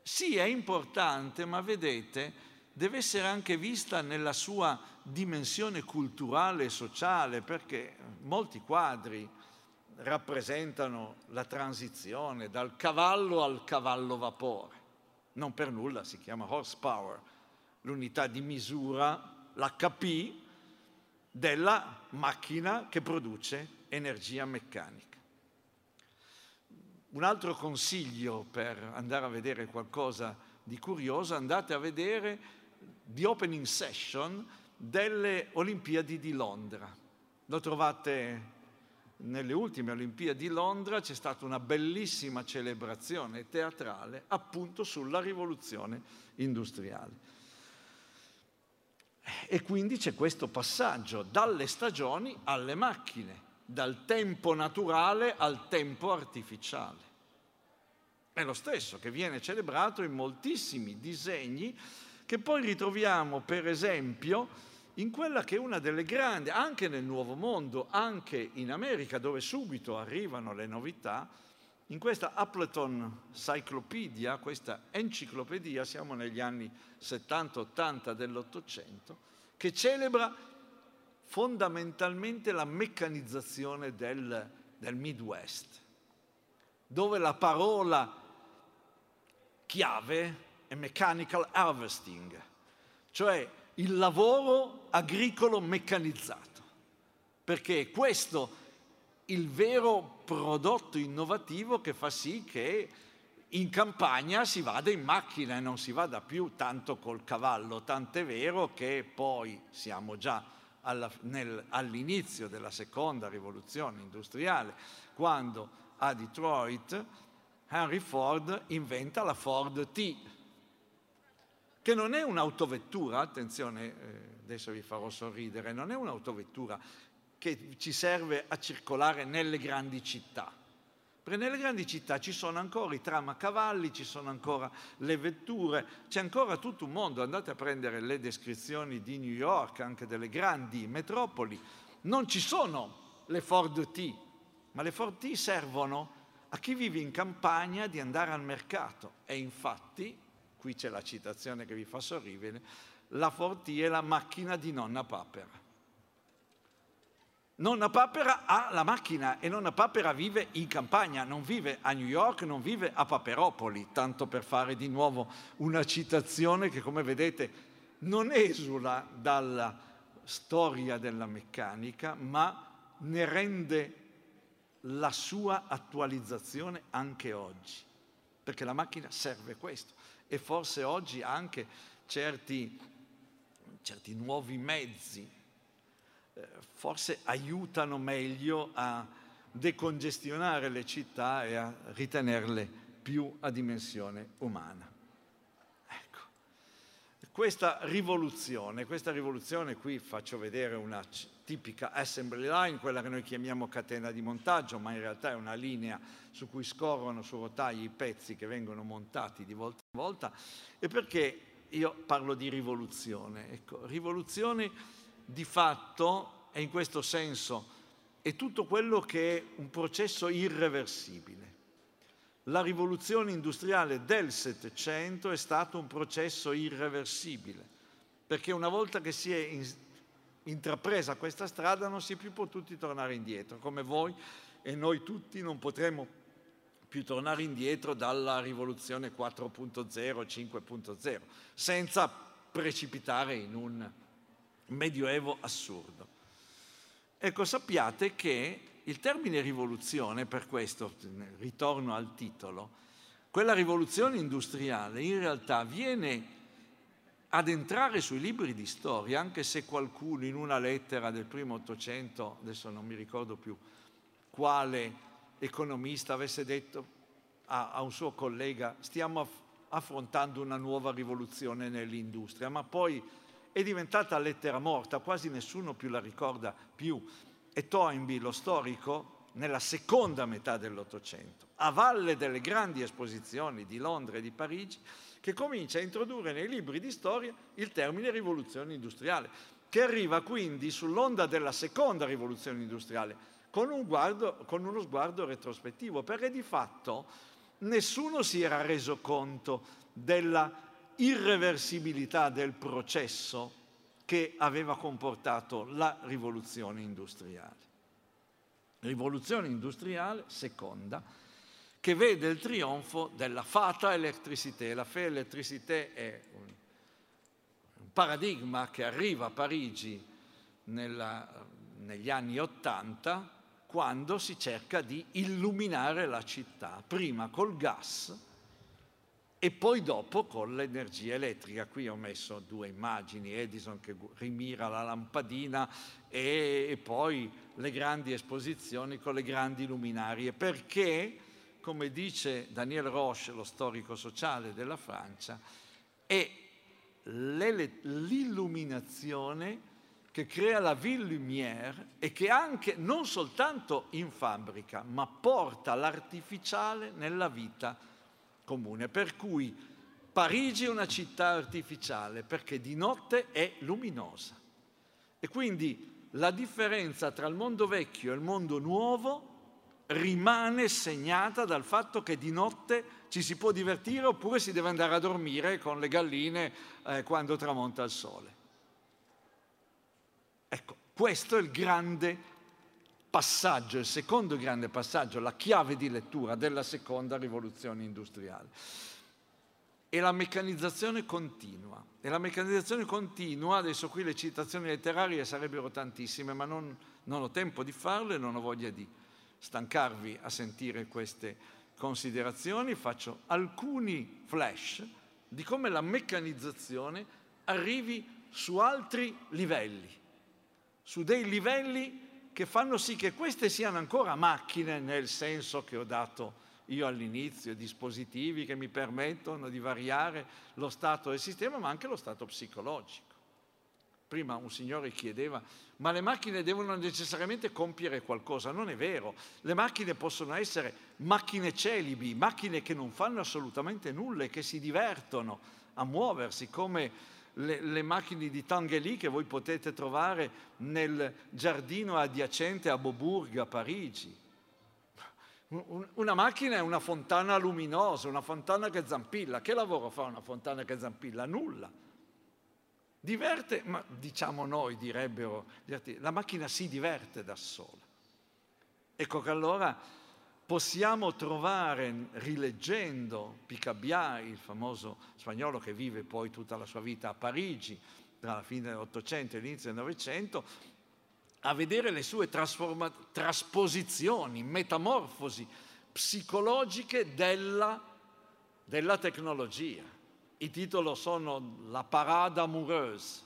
sì è importante, ma vedete, deve essere anche vista nella sua dimensione culturale e sociale, perché molti quadri rappresentano la transizione dal cavallo al cavallo vapore. Non per nulla si chiama horsepower, l'unità di misura, l'HP, della macchina che produce energia meccanica. Un altro consiglio per andare a vedere qualcosa di curioso, andate a vedere the opening session delle Olimpiadi di Londra. Lo trovate nelle ultime Olimpiadi di Londra, c'è stata una bellissima celebrazione teatrale appunto sulla rivoluzione industriale. E quindi c'è questo passaggio dalle stagioni alle macchine, dal tempo naturale al tempo artificiale. è lo stesso che viene celebrato in moltissimi disegni che poi ritroviamo per esempio in quella che è una delle grandi, anche nel Nuovo Mondo, anche in America dove subito arrivano le novità, in questa Appleton Cyclopedia, questa enciclopedia, siamo negli anni 70-80 dell'Ottocento, che celebra fondamentalmente la meccanizzazione del, del Midwest, dove la parola chiave è mechanical harvesting, cioè il lavoro agricolo meccanizzato, perché è questo il vero prodotto innovativo che fa sì che in campagna si vada in macchina e non si vada più tanto col cavallo, tant'è vero che poi siamo già alla, nel, all'inizio della seconda rivoluzione industriale, quando a Detroit Henry Ford inventa la Ford T, che non è un'autovettura, attenzione, eh, adesso vi farò sorridere, non è un'autovettura che ci serve a circolare nelle grandi città. Perché nelle grandi città ci sono ancora i tram a cavalli, ci sono ancora le vetture, c'è ancora tutto un mondo. Andate a prendere le descrizioni di New York, anche delle grandi metropoli. Non ci sono le Ford T, ma le Ford T servono a chi vive in campagna di andare al mercato. E infatti qui c'è la citazione che vi fa sorridere, la Forti è la macchina di nonna Papera. Nonna Papera ha la macchina e nonna Papera vive in campagna, non vive a New York, non vive a Paperopoli, tanto per fare di nuovo una citazione che come vedete non esula dalla storia della meccanica, ma ne rende la sua attualizzazione anche oggi, perché la macchina serve questo. E forse oggi anche certi, certi nuovi mezzi forse aiutano meglio a decongestionare le città e a ritenerle più a dimensione umana. Ecco, questa rivoluzione, questa rivoluzione qui faccio vedere una tipica assembly line, quella che noi chiamiamo catena di montaggio, ma in realtà è una linea su cui scorrono su rotaie i pezzi che vengono montati di volta in volta. E perché io parlo di rivoluzione? Ecco, rivoluzione di fatto è in questo senso è tutto quello che è un processo irreversibile. La rivoluzione industriale del Settecento è stato un processo irreversibile, perché una volta che si è intrapresa questa strada non si è più potuti tornare indietro, come voi e noi tutti non potremo più tornare indietro dalla rivoluzione 4.0, 5.0, senza precipitare in un medioevo assurdo. Ecco, sappiate che il termine rivoluzione, per questo ritorno al titolo, quella rivoluzione industriale in realtà viene ad entrare sui libri di storia, anche se qualcuno in una lettera del primo Ottocento, adesso non mi ricordo più quale economista avesse detto a, a un suo collega stiamo affrontando una nuova rivoluzione nell'industria, ma poi è diventata lettera morta, quasi nessuno più la ricorda più. E Toynbee, lo storico, nella seconda metà dell'Ottocento, a valle delle grandi esposizioni di Londra e di Parigi, che comincia a introdurre nei libri di storia il termine rivoluzione industriale, che arriva quindi sull'onda della seconda rivoluzione industriale, con, un guardo, con uno sguardo retrospettivo, perché di fatto nessuno si era reso conto della irreversibilità del processo che aveva comportato la rivoluzione industriale. Rivoluzione industriale seconda, che vede il trionfo della fata elettricità. La fe elettricità è un, un paradigma che arriva a Parigi nella, negli anni Ottanta quando si cerca di illuminare la città, prima col gas e poi dopo con l'energia elettrica. Qui ho messo due immagini, Edison che rimira la lampadina e, e poi le grandi esposizioni con le grandi luminarie, perché come dice Daniel Roche, lo storico sociale della Francia, è l'illuminazione che crea la ville lumière e che anche, non soltanto in fabbrica, ma porta l'artificiale nella vita comune, per cui Parigi è una città artificiale perché di notte è luminosa. E quindi la differenza tra il mondo vecchio e il mondo nuovo rimane segnata dal fatto che di notte ci si può divertire oppure si deve andare a dormire con le galline eh, quando tramonta il sole. Ecco, questo è il grande passaggio, il secondo grande passaggio, la chiave di lettura della seconda rivoluzione industriale. E la meccanizzazione continua. E la meccanizzazione continua, adesso qui le citazioni letterarie sarebbero tantissime, ma non, non ho tempo di farle, non ho voglia di stancarvi a sentire queste considerazioni, faccio alcuni flash di come la meccanizzazione arrivi su altri livelli, su dei livelli che fanno sì che queste siano ancora macchine nel senso che ho dato io all'inizio, dispositivi che mi permettono di variare lo stato del sistema, ma anche lo stato psicologico. Prima un signore chiedeva, ma le macchine devono necessariamente compiere qualcosa? Non è vero, le macchine possono essere macchine celibi, macchine che non fanno assolutamente nulla e che si divertono a muoversi come le, le macchine di Tanguely che voi potete trovare nel giardino adiacente a Beaubourg a Parigi. Una macchina è una fontana luminosa, una fontana che zampilla. Che lavoro fa una fontana che zampilla? Nulla. Diverte, ma diciamo noi, direbbero, la macchina si diverte da sola. Ecco che allora possiamo trovare, rileggendo Picabia, il famoso spagnolo che vive poi tutta la sua vita a Parigi, tra la fine dell'Ottocento e l'inizio del Novecento, a vedere le sue trasposizioni, metamorfosi psicologiche della, della tecnologia. I titoli sono La parade amoureuse.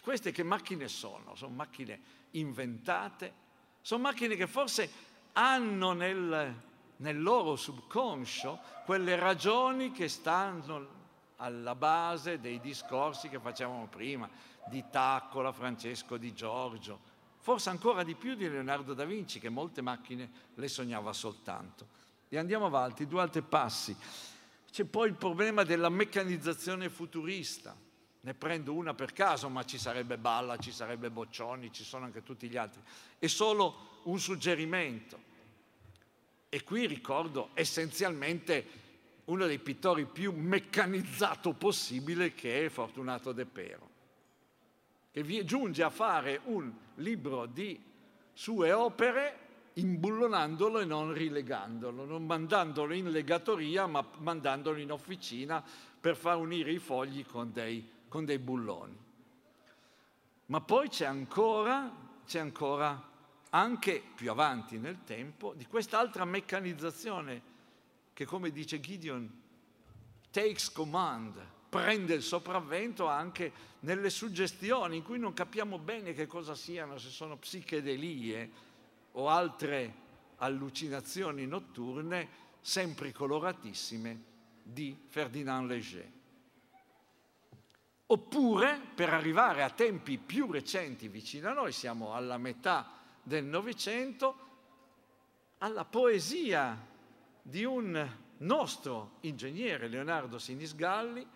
Queste che macchine sono? Sono macchine inventate, sono macchine che forse hanno nel, nel loro subconscio quelle ragioni che stanno alla base dei discorsi che facevamo prima, di Taccola, Francesco Di Giorgio, forse ancora di più di Leonardo da Vinci, che molte macchine le sognava soltanto. E andiamo avanti, due altri passi. C'è poi il problema della meccanizzazione futurista. Ne prendo una per caso, ma ci sarebbe Balla, ci sarebbe Boccioni, ci sono anche tutti gli altri. È solo un suggerimento. E qui ricordo essenzialmente uno dei pittori più meccanizzato possibile che è Fortunato De Pero, che giunge a fare un libro di sue opere imbullonandolo e non rilegandolo, non mandandolo in legatoria, ma mandandolo in officina per far unire i fogli con dei, con dei bulloni. Ma poi c'è ancora, c'è ancora anche più avanti nel tempo, di quest'altra meccanizzazione che, come dice Gideon, takes command, prende il sopravvento anche nelle suggestioni in cui non capiamo bene che cosa siano, se sono psichedelie o altre allucinazioni notturne, sempre coloratissime, di Ferdinand Léger. Oppure, per arrivare a tempi più recenti vicino a noi, siamo alla metà del Novecento alla poesia di un nostro ingegnere, Leonardo Sinisgalli,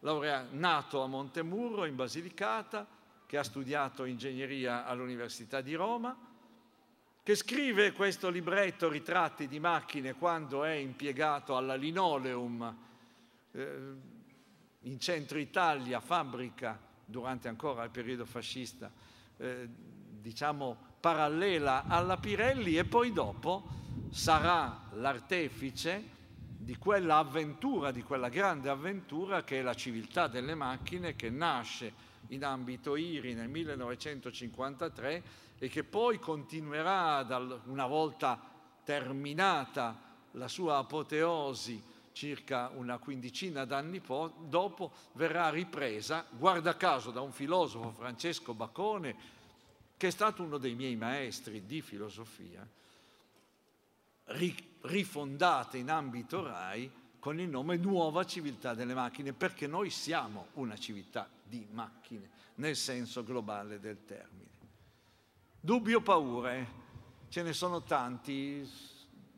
laurea, nato a Montemurro in Basilicata, che ha studiato ingegneria all'Università di Roma, che scrive questo libretto Ritratti di macchine quando è impiegato alla Linoleum eh, in centro Italia, fabbrica durante ancora il periodo fascista, eh, diciamo parallela alla Pirelli e poi dopo sarà l'artefice di quella avventura, di quella grande avventura che è la civiltà delle macchine che nasce in ambito IRI nel 1953 e che poi continuerà dal, una volta terminata la sua apoteosi circa una quindicina d'anni po- dopo, verrà ripresa, guarda caso, da un filosofo Francesco Bacone, che è stato uno dei miei maestri di filosofia, rifondata in ambito RAI con il nome Nuova Civiltà delle Macchine, perché noi siamo una civiltà di macchine, nel senso globale del termine. Dubbio, paure, ce ne sono tanti,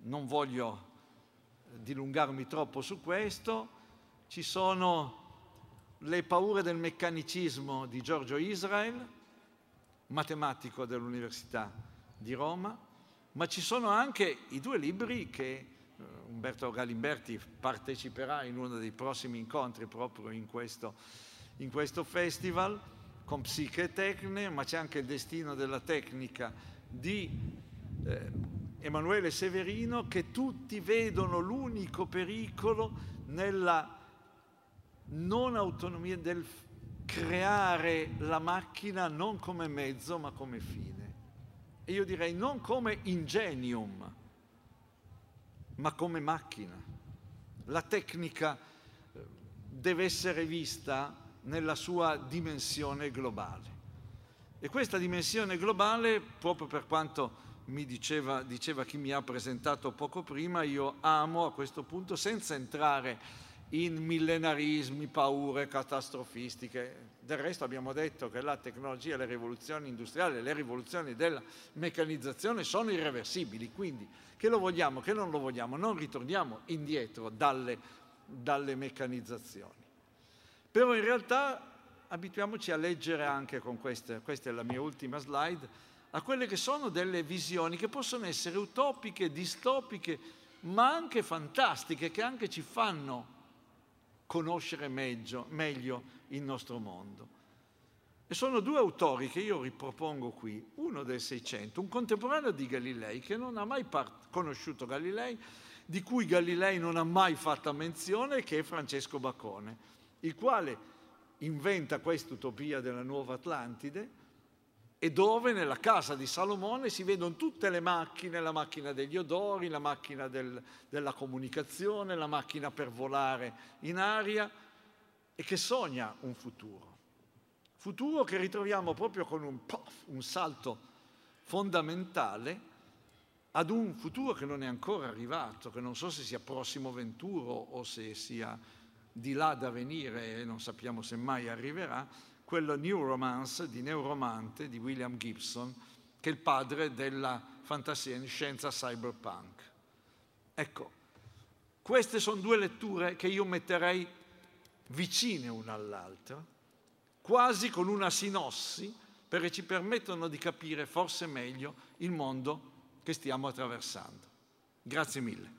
non voglio dilungarmi troppo su questo. Ci sono le paure del meccanicismo di Giorgio Israel, matematico dell'Università di Roma, ma ci sono anche i due libri che eh, Umberto Galimberti parteciperà in uno dei prossimi incontri proprio in questo, in questo festival, con Psiche e Tecne, ma c'è anche il destino della tecnica di eh, Emanuele Severino, che tutti vedono l'unico pericolo nella non autonomia del creare la macchina non come mezzo ma come fine. E io direi non come ingenium, ma come macchina. La tecnica eh, deve essere vista nella sua dimensione globale. E questa dimensione globale, proprio per quanto mi diceva, diceva chi mi ha presentato poco prima, io amo a questo punto, senza entrare in millenarismi, paure catastrofistiche. Del resto abbiamo detto che la tecnologia, le rivoluzioni industriali, le rivoluzioni della meccanizzazione sono irreversibili, quindi che lo vogliamo, che non lo vogliamo, non ritorniamo indietro dalle, dalle meccanizzazioni. Però in realtà abituiamoci a leggere anche con queste, questa è la mia ultima slide, a quelle che sono delle visioni che possono essere utopiche, distopiche, ma anche fantastiche, che anche ci fanno conoscere meglio, meglio il nostro mondo. E sono due autori che io ripropongo qui, uno del Seicento, un contemporaneo di Galilei che non ha mai part- conosciuto Galilei, di cui Galilei non ha mai fatto menzione, che è Francesco Bacone, il quale inventa questa utopia della nuova Atlantide e dove nella casa di Salomone si vedono tutte le macchine, la macchina degli odori, la macchina del, della comunicazione, la macchina per volare in aria e che sogna un futuro. Futuro che ritroviamo proprio con un, puff, un salto fondamentale ad un futuro che non è ancora arrivato, che non so se sia prossimo venturo o se sia di là da venire e non sappiamo se mai arriverà, quello New Romance di Neuromante di William Gibson, che è il padre della fantascienza cyberpunk. Ecco, queste sono due letture che io metterei vicine una all'altra, quasi con una sinossi, perché ci permettono di capire forse meglio il mondo che stiamo attraversando. Grazie mille.